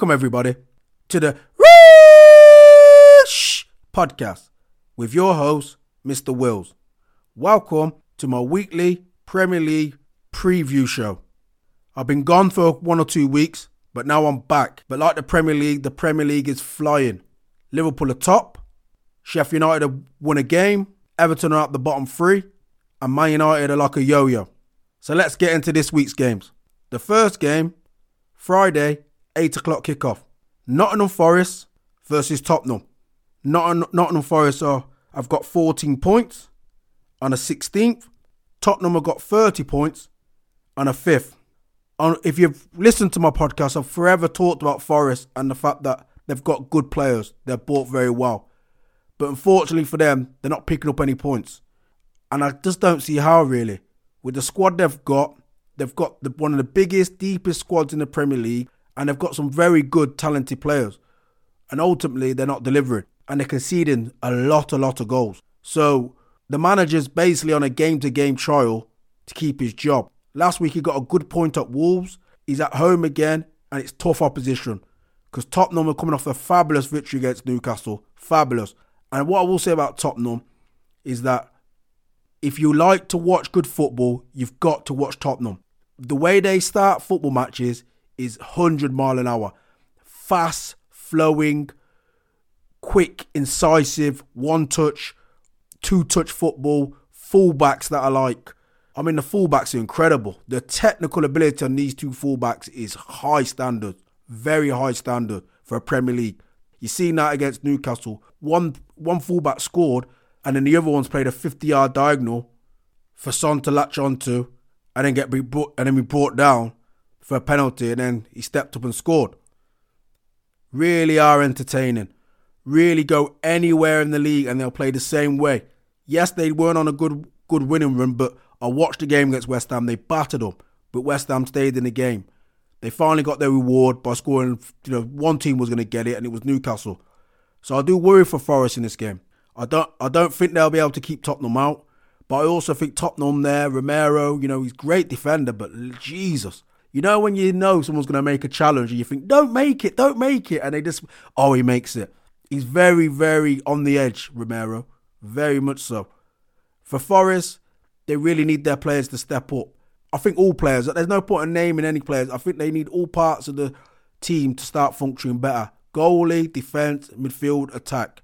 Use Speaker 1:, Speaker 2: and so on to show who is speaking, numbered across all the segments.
Speaker 1: Welcome, everybody, to the Rich podcast with your host, Mr. Wills. Welcome to my weekly Premier League preview show. I've been gone for one or two weeks, but now I'm back. But like the Premier League, the Premier League is flying. Liverpool are top, Sheffield United have won a game, Everton are at the bottom three, and Man United are like a yo yo. So let's get into this week's games. The first game, Friday, 8 o'clock kickoff. Nottingham Forest versus Tottenham. Nottingham, Forest are, have got 14 points on a 16th. Tottenham have got 30 points on a 5th. On, if you've listened to my podcast, I've forever talked about Forest and the fact that they've got good players. They're bought very well. But unfortunately for them, they're not picking up any points. And I just don't see how, really. With the squad they've got, they've got the, one of the biggest, deepest squads in the Premier League and they've got some very good, talented players. And ultimately, they're not delivering, and they're conceding a lot, a lot of goals. So the manager's basically on a game-to-game trial to keep his job. Last week, he got a good point at Wolves. He's at home again, and it's tough opposition because Tottenham are coming off a fabulous victory against Newcastle. Fabulous. And what I will say about Tottenham is that if you like to watch good football, you've got to watch Tottenham. The way they start football matches is 100 mile an hour. Fast, flowing, quick, incisive, one touch, two touch football, fullbacks that I like. I mean, the fullbacks are incredible. The technical ability on these two fullbacks is high standard, very high standard for a Premier League. You see that against Newcastle. One one fullback scored, and then the other one's played a 50 yard diagonal for Son to latch onto, and then get brought and then be brought down for a penalty and then he stepped up and scored. Really are entertaining. Really go anywhere in the league and they'll play the same way. Yes, they weren't on a good good winning run, but I watched the game against West Ham. They battered them, but West Ham stayed in the game. They finally got their reward by scoring. You know, one team was going to get it, and it was Newcastle. So I do worry for Forest in this game. I don't. I don't think they'll be able to keep Tottenham out, but I also think Tottenham there, Romero. You know, he's great defender, but Jesus, you know when you know someone's to make a challenge and you think, don't make it, don't make it. And they just, oh, he makes it. He's very, very on the edge, Romero. Very much so. For Forest, they really need their players to step up. I think all players, there's no point in naming any players. I think they need all parts of the team to start functioning better. Goalie, defence, midfield, attack.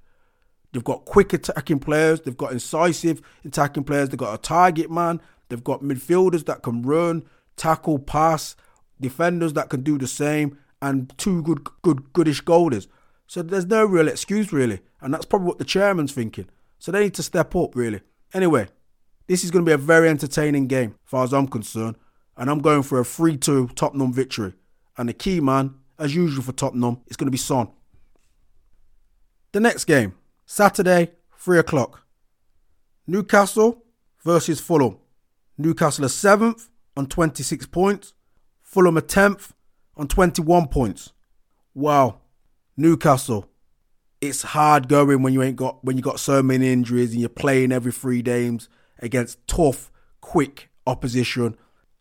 Speaker 1: They've got quick attacking players. They've got incisive attacking players. They've got a target man. They've got midfielders that can run tackle, pass, defenders that can do the same, and two good, good, goodish goalies. So there's no real excuse really, and that's probably what the chairman's thinking. So they need to step up really. Anyway, this is going to be a very entertaining game, as far as I'm concerned, and I'm going for a 3-2 Tottenham victory. And the key man, as usual for Tottenham, is going to be Son. The next game, Saturday, 3 o'clock. Newcastle versus Fulham. Newcastle are seventh, on 26 points. Fulham a 10th on 21 points. Wow. Newcastle. It's hard going when you ain't got when you got so many injuries and you're playing every three games against tough, quick opposition.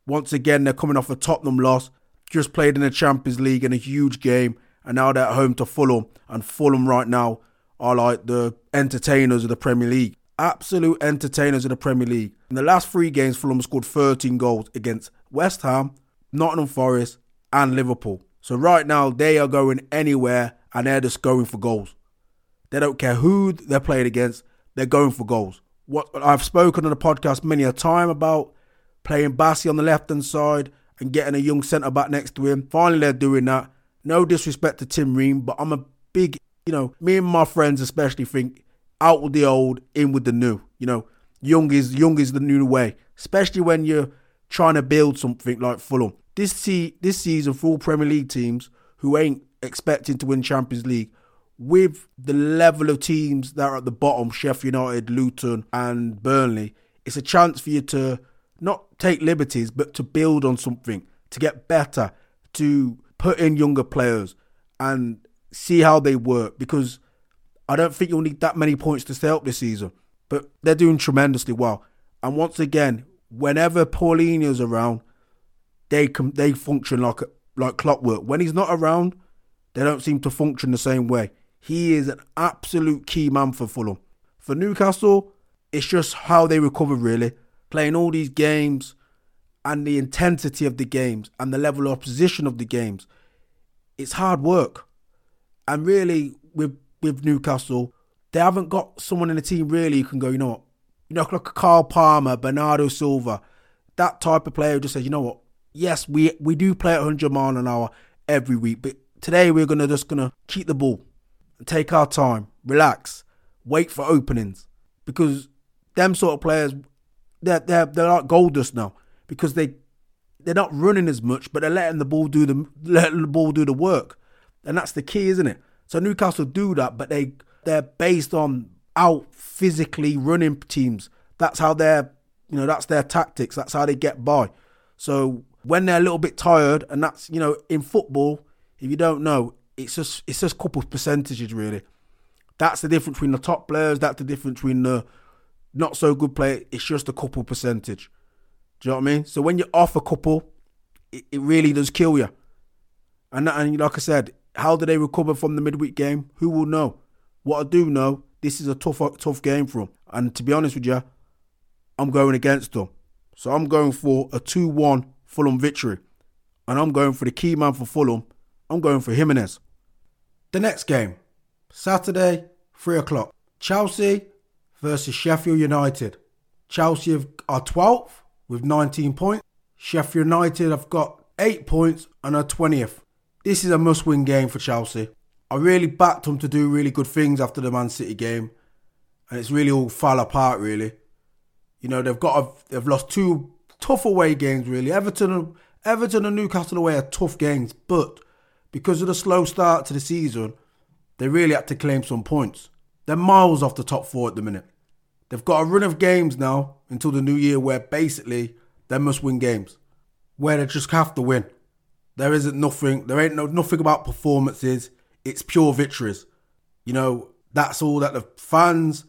Speaker 1: Once again, they're coming off a Tottenham loss, just played in the Champions League in a huge game, and now they're at home to Fulham. And Fulham right now are like the entertainers of the Premier League absolute entertainers in the Premier League. In the last three games, Fulham scored 13 goals against West Ham, Nottingham Forest, and Liverpool. So right now, they are going anywhere and they're just going for goals. They don't care who they're playing against, they're going for goals. What I've spoken on the podcast many a time about playing Bassey on the left hand side and getting a young centre back next to him. Finally, they're doing that. No disrespect to Tim Ream, but I'm a big, you know, me and my friends especially think out with the old, in with the new. You know, young is young is the new way, especially when you're trying to build something like Fulham. This see this season for all Premier League teams who ain't expecting to win Champions League, with the level of teams that are at the bottom, Sheffield United, Luton, and Burnley, it's a chance for you to not take liberties, but to build on something, to get better, to put in younger players and see how they work because I don't think you'll need that many points to stay up this season. But they're doing tremendously well. And once again, whenever Palhinha's around, they they function like like clockwork. When he's not around, they don't seem to function the same way. He is an absolute key man for Fulham. For Newcastle, it's just how they recover, really. Playing all these games and the intensity of the games and the level of opposition of the games. It's hard work. And really, with, with Newcastle, they haven't got someone in the team really who can go, you know what, you know, like Cole Palmer, Bernardo Silva, that type of player who just says, you know what, yes, we we do play at 100 mile an hour every week, but today we're gonna just gonna keep the ball, take our time, relax, wait for openings, because them sort of players, they're they're they're like gold dust now because they they're not running as much, but they're letting the ball do the letting the ball do the work, and that's the key, isn't it? So Newcastle do that, but they they're based on out physically running teams. That's how they're you know that's their tactics. That's how they get by. So when they're a little bit tired, and that's you know in football, if you don't know, it's just it's just a couple of percentages really. That's the difference between the top players. That's the difference between the not so good player. It's just a couple percentage. Do you know what I mean? So when you're off a couple, it, it really does kill you. And and like I said, how do they recover from the midweek game? Who will know? What I do know, this is a tough tough game for them. And to be honest with you, I'm going against them. So I'm going for a 2-1 Fulham victory. And I'm going for the key man for Fulham. I'm going for Jimenez. The next game, Saturday, 3 o'clock. Chelsea versus Sheffield United. Chelsea are 12th with 19 points. Sheffield United have got 8 points and are 20th. This is a must win game for Chelsea. I really backed them to do really good things after the Man City game. And it's really all fell apart, really. You know, they've got a, they've lost two tough away games really. Everton Everton and Newcastle away are tough games, but because of the slow start to the season, they really had to claim some points. They're miles off the top four at the minute. They've got a run of games now until the new year where basically they must win games. Where they just have to win. There isn't nothing there ain't no nothing about performances. It's pure victories. You know, that's all that the fans,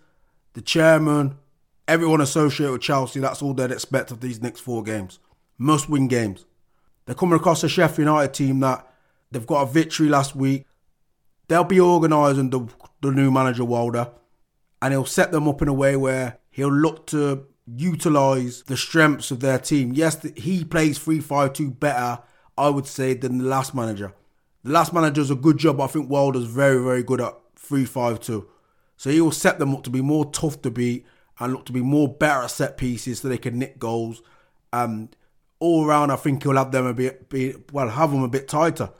Speaker 1: the chairman, everyone associated with Chelsea, that's all they'd expect of these next four games. Must win games. They're coming across a Sheffield United team that they've got a victory last week. They'll be organising the, the new manager Wilder, and he'll set them up in a way where he'll look to utilise the strengths of their team. Yes, he plays 3 5 2 better, I would say, than the last manager. The last manager does a good job, I think Wilder's very, very good at 3 5 2. So he will set them up to be more tough to beat and look to be more better at set pieces so they can nick goals. And all around, I think he'll have them a bit, be, well, have them a bit tighter.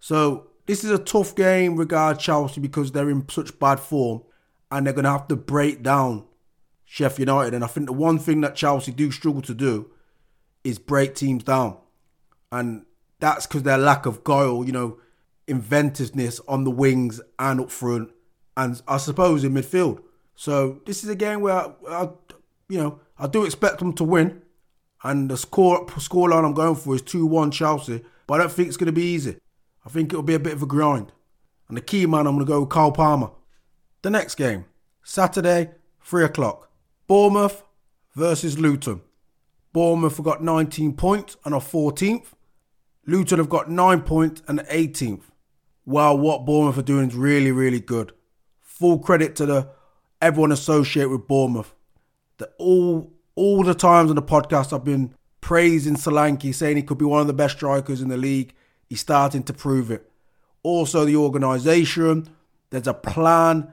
Speaker 1: So this is a tough game regard Chelsea because they're in such bad form and they're going to have to break down Sheffield United. And I think the one thing that Chelsea do struggle to do is break teams down. And that's because their lack of guile, you know, inventiveness on the wings and up front, and I suppose in midfield. So this is a game where I, I, you know, I do expect them to win, and the score scoreline I'm going for is two one Chelsea. But I don't think it's going to be easy. I think it'll be a bit of a grind. And the key man, I'm going to go with Cole Palmer. The next game, Saturday, three o'clock, Bournemouth versus Luton. Bournemouth have got 19 points and are 14th. Luton have got 9 points and 18th. Well, what Bournemouth are doing is really, really good. Full credit to the everyone associated with Bournemouth. That all all the times on the podcast I've been praising Solanke, saying he could be one of the best strikers in the league. He's starting to prove it. Also, the organisation, there's a plan,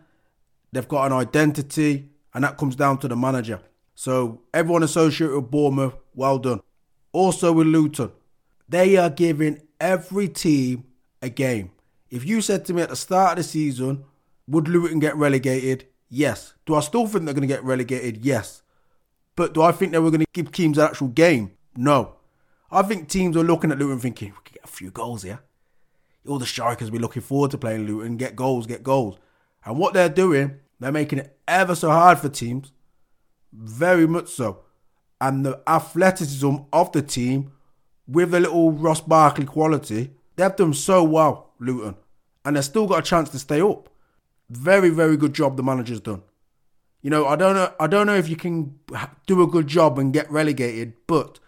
Speaker 1: they've got an identity, and that comes down to the manager. So, everyone associated with Bournemouth, well done. Also, with Luton, they are giving every team a game. If you said to me at the start of the season, would Luton get relegated? Yes. Do I still think they're going to get relegated? Yes. But do I think they were going to give teams an actual game? No. I think teams are looking at Luton thinking, we could get a few goals here. All the strikers be looking forward to playing Luton, get goals, get goals. And what they're doing, they're making it ever so hard for teams. Very much so. And the athleticism of the team, with a little Ross Barkley quality, they've done so well, Luton. And they've still got a chance to stay up. Very, very good job the manager's done. You know, I don't know. I don't know if you can do a good job and get relegated, but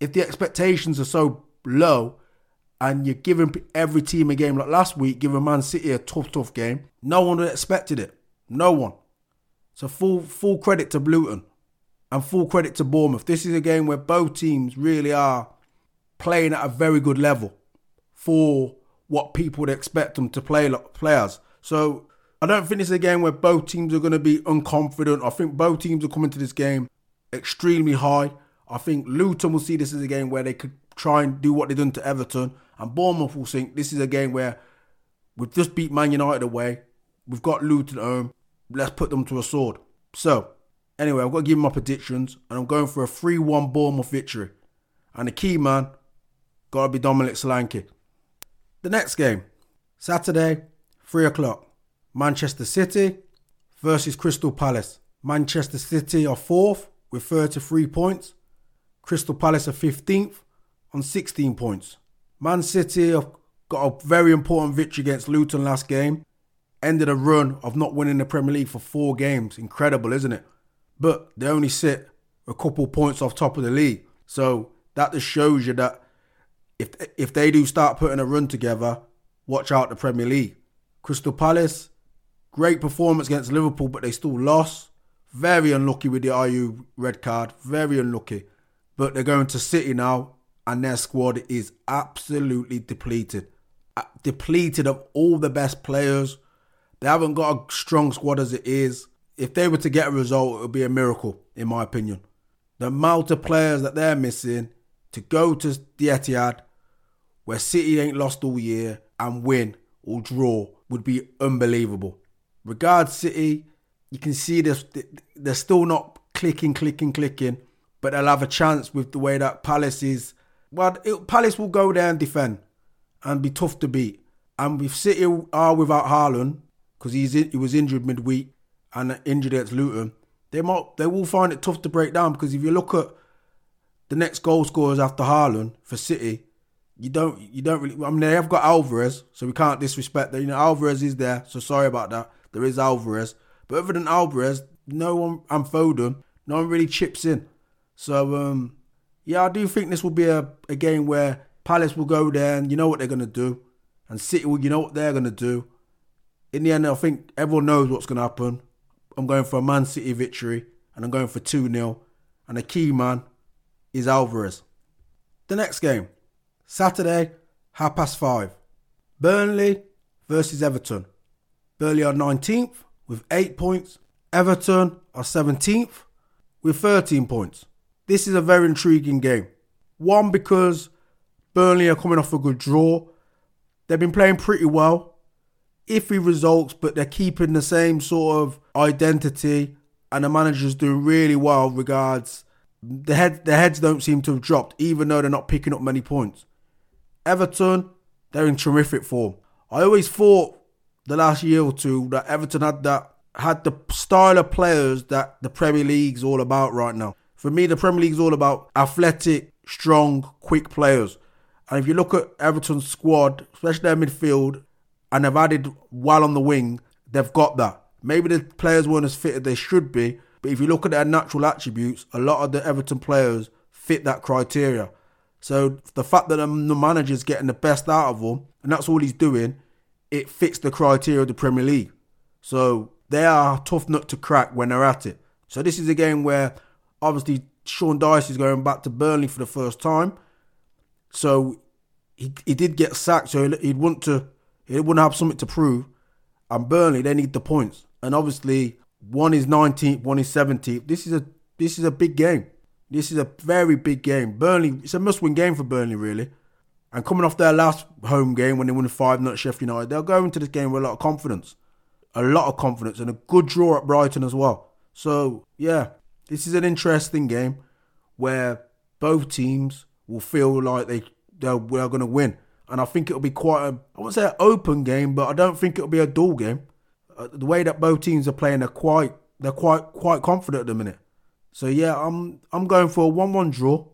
Speaker 1: if the expectations are so low, and you're giving every team a game like last week, giving Man City a tough, tough game. No one would have expected it. No one. So full full credit to Luton and full credit to Bournemouth. This is a game where both teams really are playing at a very good level for what people would expect them to play like players. So I don't think this is a game where both teams are going to be unconfident. I think both teams are coming to this game extremely high. I think Luton will see this as a game where they could try and do what they've done to Everton, and Bournemouth will think this is a game where we've just beat Man United away. We've got Luton at home. Let's put them to a sword. So, anyway, I've got to give my predictions, and I'm going for a 3 1 Bournemouth victory. And the key man, got to be Dominic Solanke. The next game, Saturday, 3 o'clock. Manchester City versus Crystal Palace. Manchester City are fourth with 33 points. Crystal Palace are 15th on 16 points. Man City have got a very important victory against Luton last game. Ended a run of not winning the Premier League for four games. Incredible, isn't it? But they only sit a couple points off top of the league. So that just shows you that if if they do start putting a run together, watch out the Premier League. Crystal Palace Great performance against Liverpool, but they still lost. Very unlucky with the Ayew red card. Very unlucky. But they're going to City now, and their squad is absolutely depleted. Depleted of all the best players. They haven't got a strong squad as it is. If they were to get a result, it would be a miracle, in my opinion. The amount of players that they're missing to go to the Etihad, where City ain't lost all year, and win or draw would be unbelievable. Regards City, you can see this, they're still not clicking, clicking, clicking, but they'll have a chance with the way that Palace is. Well, it, Palace will go there and defend and be tough to beat. And if City are without Haaland, because he's in, he was injured midweek and injured against Luton, they might they will find it tough to break down because if you look at the next goal scorers after Haaland for City, you don't you don't really. I mean, they have got Alvarez, so we can't disrespect that. You know, Alvarez is there, so sorry about that. There is Alvarez. But other than Alvarez, no one and Foden, no one really chips in. So um, yeah, I do think this will be a, a game where Palace will go there and you know what they're gonna do. And City will you know what they're gonna do. In the end, I think everyone knows what's gonna happen. I'm going for a Man City victory and I'm going for 2-0. And the key man is Alvarez. The next game, Saturday, half past five. Burnley versus Everton. Burnley are 19th with 8 points. Everton are 17th with 13 points. This is a very intriguing game. One, because Burnley are coming off a good draw. They've been playing pretty well. Iffy results, but they're keeping the same sort of identity, and the manager's doing really well. Regards the head, the heads don't seem to have dropped, even though they're not picking up many points. Everton, they're in terrific form. I always thought the last year or two that Everton had that had the style of players that the Premier League's all about right now. For me, the Premier League's all about athletic, strong, quick players. And if you look at Everton's squad, especially their midfield, and they've added well on the wing, they've got that. Maybe the players weren't as fit as they should be, but if you look at their natural attributes, a lot of the Everton players fit that criteria. So the fact that the manager's getting the best out of them, and that's all he's doing, it fits the criteria of the Premier League. So they are a tough nut to crack when they're at it. So this is a game where obviously Sean Dyche is going back to Burnley for the first time. So he, he did get sacked, so he'd want to he wouldn't have something to prove. And Burnley, they need the points. And obviously one is 19th, one is 17th. This is a this is a big game. This is a very big game. Burnley, it's a must-win game for Burnley, really. And coming off their last home game when they won 5 0 at Sheffield United, they'll go into this game with a lot of confidence. A lot of confidence and a good draw at Brighton as well. So, yeah, this is an interesting game where both teams will feel like they, they're, they're going to win. And I think it'll be quite a, I won't say an open game, but I don't think it'll be a dull game. Uh, the way that both teams are playing, they're quite, they're quite, quite confident at the minute. So yeah, I'm, I'm going for a one-one draw,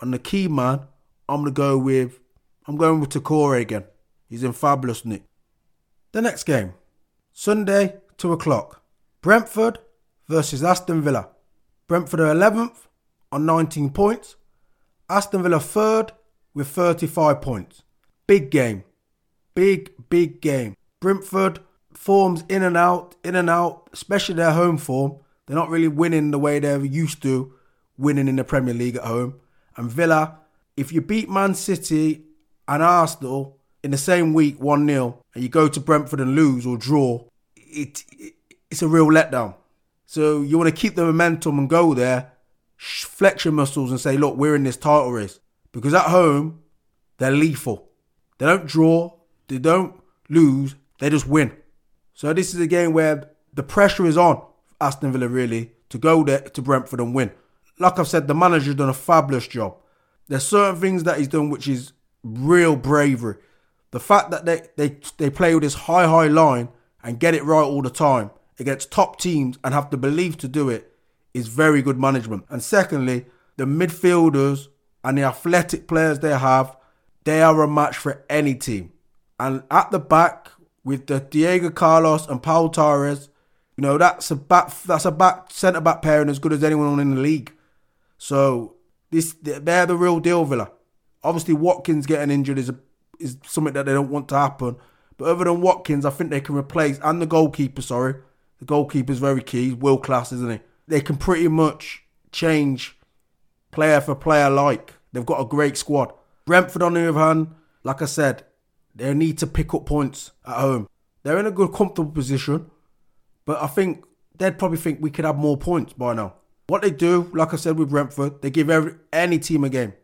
Speaker 1: and the key man, I'm gonna go with I'm going with Doucouré again. He's in fabulous nick. The next game, Sunday, 2 o'clock. Brentford versus Aston Villa. Brentford are 11th on 19 points. Aston Villa 3rd with 35 points. Big game. Big, big game. Brentford forms in and out, in and out, especially their home form. They're not really winning the way they're used to winning in the Premier League at home. And Villa, if you beat Man City and Arsenal in the same week 1 0 and you go to Brentford and lose or draw, it, it it's a real letdown. So you want to keep the momentum and go there, flex your muscles and say, look, we're in this title race. Because at home, they're lethal. They don't draw, they don't lose, they just win. So this is a game where the pressure is on Aston Villa really to go there to Brentford and win. Like I've said, the manager's done a fabulous job. There's certain things that he's done which is real bravery. The fact that they, they, they play with this high, high line and get it right all the time against top teams and have the belief to do it is very good management. And secondly, the midfielders and the athletic players they have, they are a match for any team. And at the back, with the Diego Carlos and Pau Torres, you know that's a back that's a back centre back pairing as good as anyone in the league. So this they're the real deal, Villa. Obviously, Watkins getting injured is a, is something that they don't want to happen. But other than Watkins, I think they can replace and the goalkeeper. Sorry, the goalkeeper is very key. He's world class, isn't he? They can pretty much change player for player. Like they've got a great squad. Brentford, on the other hand, like I said, they need to pick up points at home. They're in a good, comfortable position, but I think they'd probably think we could have more points by now. What they do, like I said with Brentford, they give every any team a game,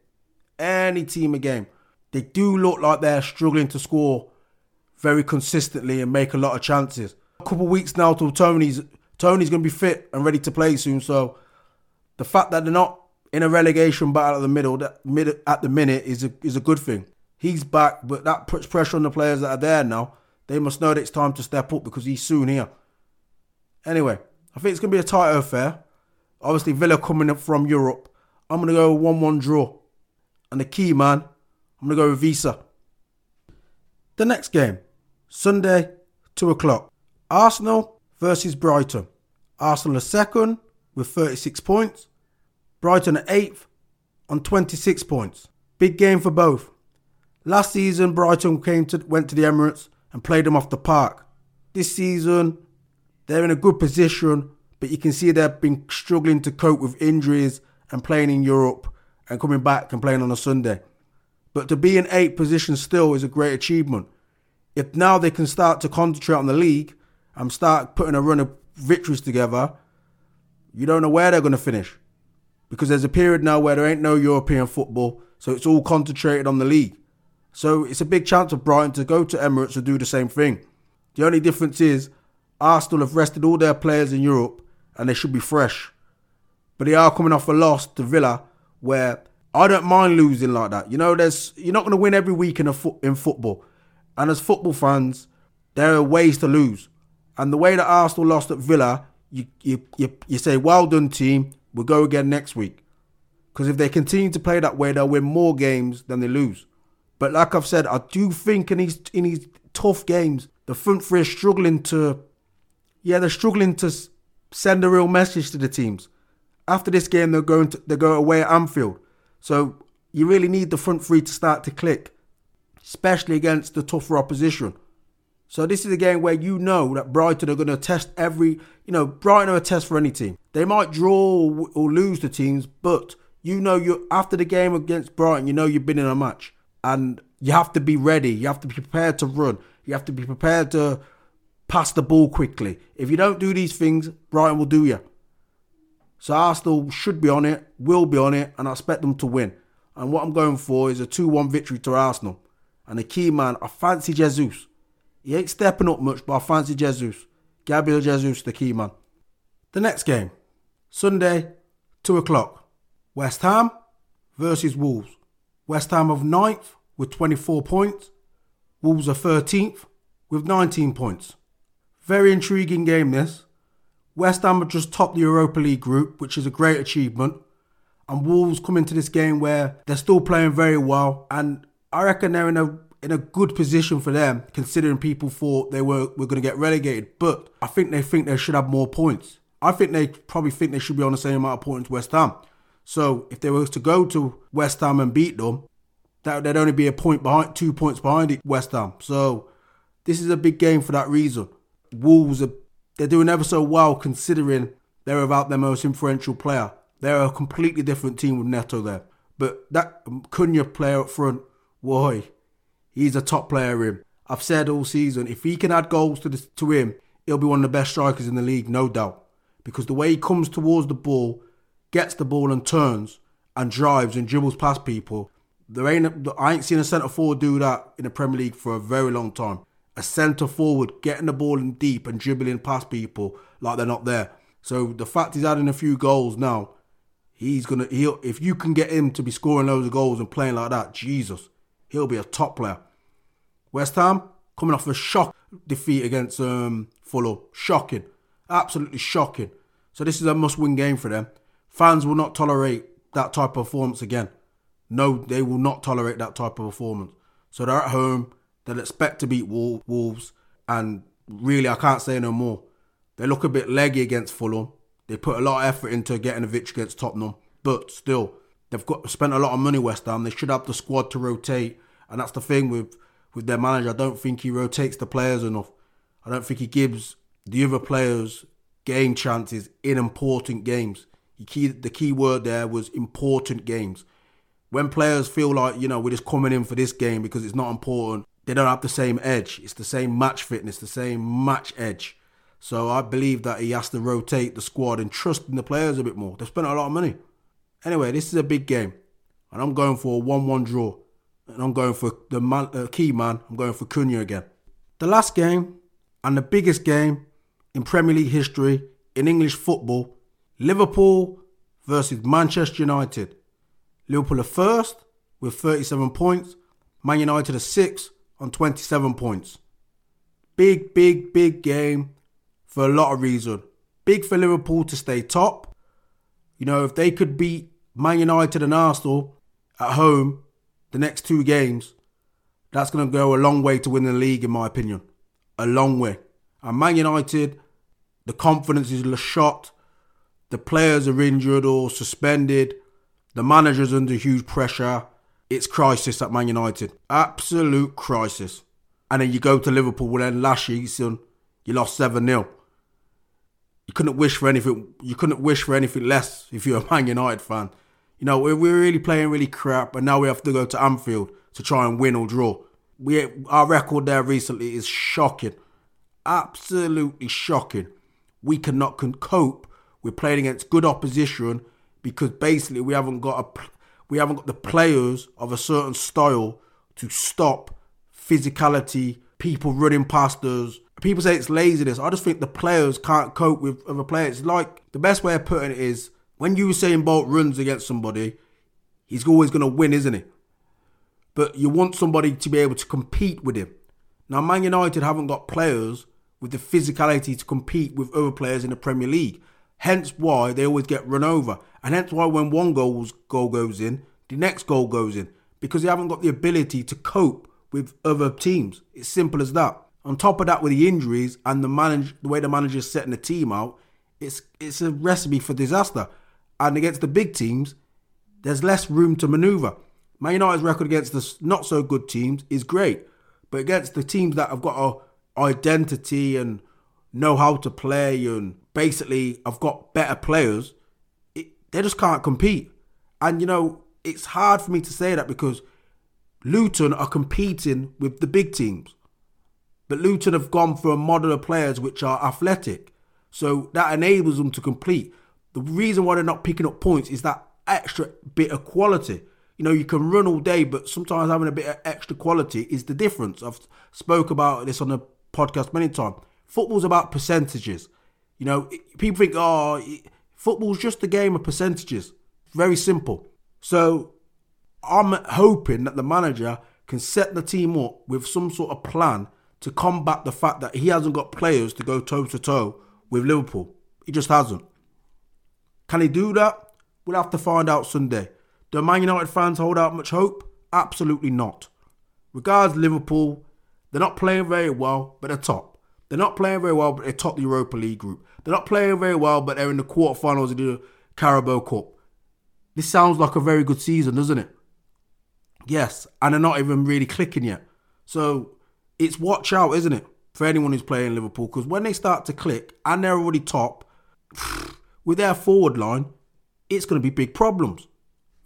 Speaker 1: any team a game. They do look like they're struggling to score very consistently and make a lot of chances. A couple weeks now till Toney's Toney's to be fit and ready to play soon. So the fact that they're not in a relegation battle at the middle, that mid at the minute is a is a good thing he's back, but that puts pressure on the players that are there now. They must know that it's time to step up because he's soon here. Anyway, I think it's going to be a tight affair. Obviously, Villa coming up from Europe. I'm going to go 1 1 draw. And the key man, I'm going to go with Wissa. The next game, Sunday, 2 o'clock. Arsenal versus Brighton. Arsenal are second with 36 points. Brighton are eighth on 26 points. Big game for both. Last season, Brighton came to went to the Emirates and played them off the park. This season, they're in a good position, but you can see they've been struggling to cope with injuries and playing in Europe and coming back and playing on a Sunday. But to be in eighth position still is a great achievement. If now they can start to concentrate on the league and start putting a run of victories together, you don't know where they're going to finish. Because there's a period now where there ain't no European football, so it's all concentrated on the league. So it's a big chance of Brighton to go to Emirates and do the same thing. The only difference is Arsenal have rested all their players in Europe and they should be fresh. But they are coming off a loss to Villa where I don't mind losing like that. You know, there's you're not going to win every week in fo- in football. And as football fans, there are ways to lose. And the way that Arsenal lost at Villa, you you you, you say, "Well done, team. We'll go again next week." Because if they continue to play that way, they'll win more games than they lose. But like I've said, I do think in these in these tough games, the front three are struggling to, yeah, they're struggling to send a real message to the teams. After this game, they're going to they go away at Anfield, so you really need the front three to start to click, especially against the tougher opposition. So this is a game where you know that Brighton are going to test every, you know, Brighton are a test for any team. They might draw or, lose the teams, but you know you after the game against Brighton, you know you've been in a match and you have to be ready. You have to be prepared to run. You have to be prepared to pass the ball quickly. If you don't do these things, Brighton will do you. So Arsenal should be on it, will be on it, and I expect them to win. And what I'm going for is a 2-1 victory to Arsenal. And the key man, I fancy Jesus. He ain't stepping up much, but I fancy Jesus. Gabriel Jesus, the key man. The next game, Sunday, 2 o'clock. West Ham versus Wolves. West Ham of 9th with 24 points. Wolves are 13th with 19 points. Very intriguing game this. West Ham have just topped the Europa League group, which is a great achievement. And Wolves come into this game where they're still playing very well. And I reckon they're in a in a good position for them, considering people thought they were, were going to get relegated. But I think they think they should have more points. I think they probably think they should be on the same amount of points as West Ham. So if they were to go to West Ham and beat them, that they'd only be a point behind, two points behind it, West Ham. So this is a big game for that reason. Wolves are they're doing ever so well considering they're without their most influential player. They're a completely different team with Neto there. But that Cunha player up front, boy, he's a top player. Him. I've said all season, if he can add goals to this, to him, he'll be one of the best strikers in the league, no doubt. Because the way he comes towards the ball, gets the ball and turns and drives and dribbles past people, there ain't I ain't seen a centre forward do that in the Premier League for a very long time. A centre forward getting the ball in deep and dribbling past people like they're not there. So the fact he's adding a few goals now, he's gonna he'll if you can get him to be scoring loads of goals and playing like that, Jesus, he'll be a top player. West Ham coming off a shock defeat against um, Fulham, shocking, absolutely shocking. So this is a must-win game for them. Fans will not tolerate that type of performance again. No, they will not tolerate that type of performance. So they're at home. They'll expect to beat Wolves. And really, I can't say no more. They look a bit leggy against Fulham. They put a lot of effort into getting a victory against Tottenham. But still, they've got spent a lot of money, West Ham. They should have the squad to rotate. And that's the thing with, with their manager. I don't think he rotates the players enough. I don't think he gives the other players game chances in important games. Key, the key word there was important games when players feel like, you know, we're just coming in for this game because it's not important, they don't have the same edge. It's the same match fitness, the same match edge. So I believe that he has to rotate the squad and trust in the players a bit more. They've spent a lot of money. Anyway, this is a big game. And I'm going for a 1 1 draw. And I'm going for the man, uh, key man. I'm going for Cunha again. The last game and the biggest game in Premier League history in English football Liverpool versus Manchester United. Liverpool are first with 37 points. Man United are sixth on 27 points. Big, big, big game for a lot of reason. Big for Liverpool to stay top. You know, if they could beat Man United and Arsenal at home the next two games, that's going to go a long way to win the league, in my opinion. A long way. And Man United, the confidence is shot. The players are injured or suspended. The manager's under huge pressure. It's crisis at Man United. Absolute crisis. And then you go to Liverpool, well then last season you lost 7 0. You couldn't wish for anything you couldn't wish for anything less if you're a Man United fan. You know, we're, we're really playing really crap, and now we have to go to Anfield to try and win or draw. We our record there recently is shocking. Absolutely shocking. We cannot cope with playing against good opposition because basically we haven't got a we haven't got the players of a certain style to stop physicality, people running past us. People say it's laziness. I just think the players can't cope with other players. Like the best way of putting it is when you Usain Bolt runs against somebody, he's always going to win, isn't he? But you want somebody to be able to compete with him. Now, Man United haven't got players with the physicality to compete with other players in the Premier League. Hence why they always get run over. And hence why when one goal's goal goes in, the next goal goes in. Because they haven't got the ability to cope with other teams. It's simple as that. On top of that, with the injuries and the manage the way the manager's setting the team out, it's it's a recipe for disaster. And against the big teams, there's less room to manoeuvre. Man United's record against the not so good teams is great, but against the teams that have got a identity and know how to play and basically have got better players, it, they just can't compete. And you know, it's hard for me to say that because Luton are competing with the big teams. But Luton have gone for a model of players which are athletic. So that enables them to compete. The reason why they're not picking up points is that extra bit of quality. You know, you can run all day, but sometimes having a bit of extra quality is the difference. I've spoke about this on the podcast many times. Football's about percentages. You know, people think, oh, football's just a game of percentages. Very simple. So I'm hoping that the manager can set the team up with some sort of plan to combat the fact that he hasn't got players to go toe to toe with Liverpool. He just hasn't. Can he do that? We'll have to find out Sunday. Do Man United fans hold out much hope? Absolutely not. Regards Liverpool, they're not playing very well, but they're top. They're not playing very well, but they're top the Europa League group. They're not playing very well, but they're in the quarterfinals of the Carabao Cup. This sounds like a very good season, doesn't it? Yes, and they're not even really clicking yet. So it's watch out, isn't it, for anyone who's playing Liverpool? Because when they start to click and they're already top, with their forward line, it's going to be big problems.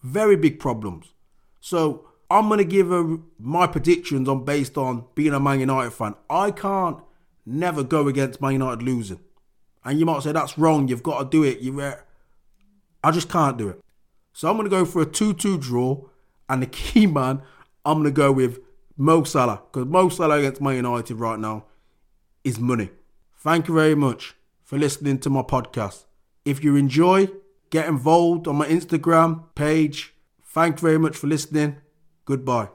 Speaker 1: Very big problems. So I'm going to give a, my predictions on based on being a Man United fan. I can't never go against Man United losing. And you might say that's wrong. You've got to do it. You, uh, I just can't do it. So I'm going to go for a 2-2 draw. And the key man, I'm going to go with Mo Salah. Because Mo Salah against Man United right now is money. Thank you very much for listening to my podcast. If you enjoy, get involved on my Instagram page. Thank you very much for listening. Goodbye.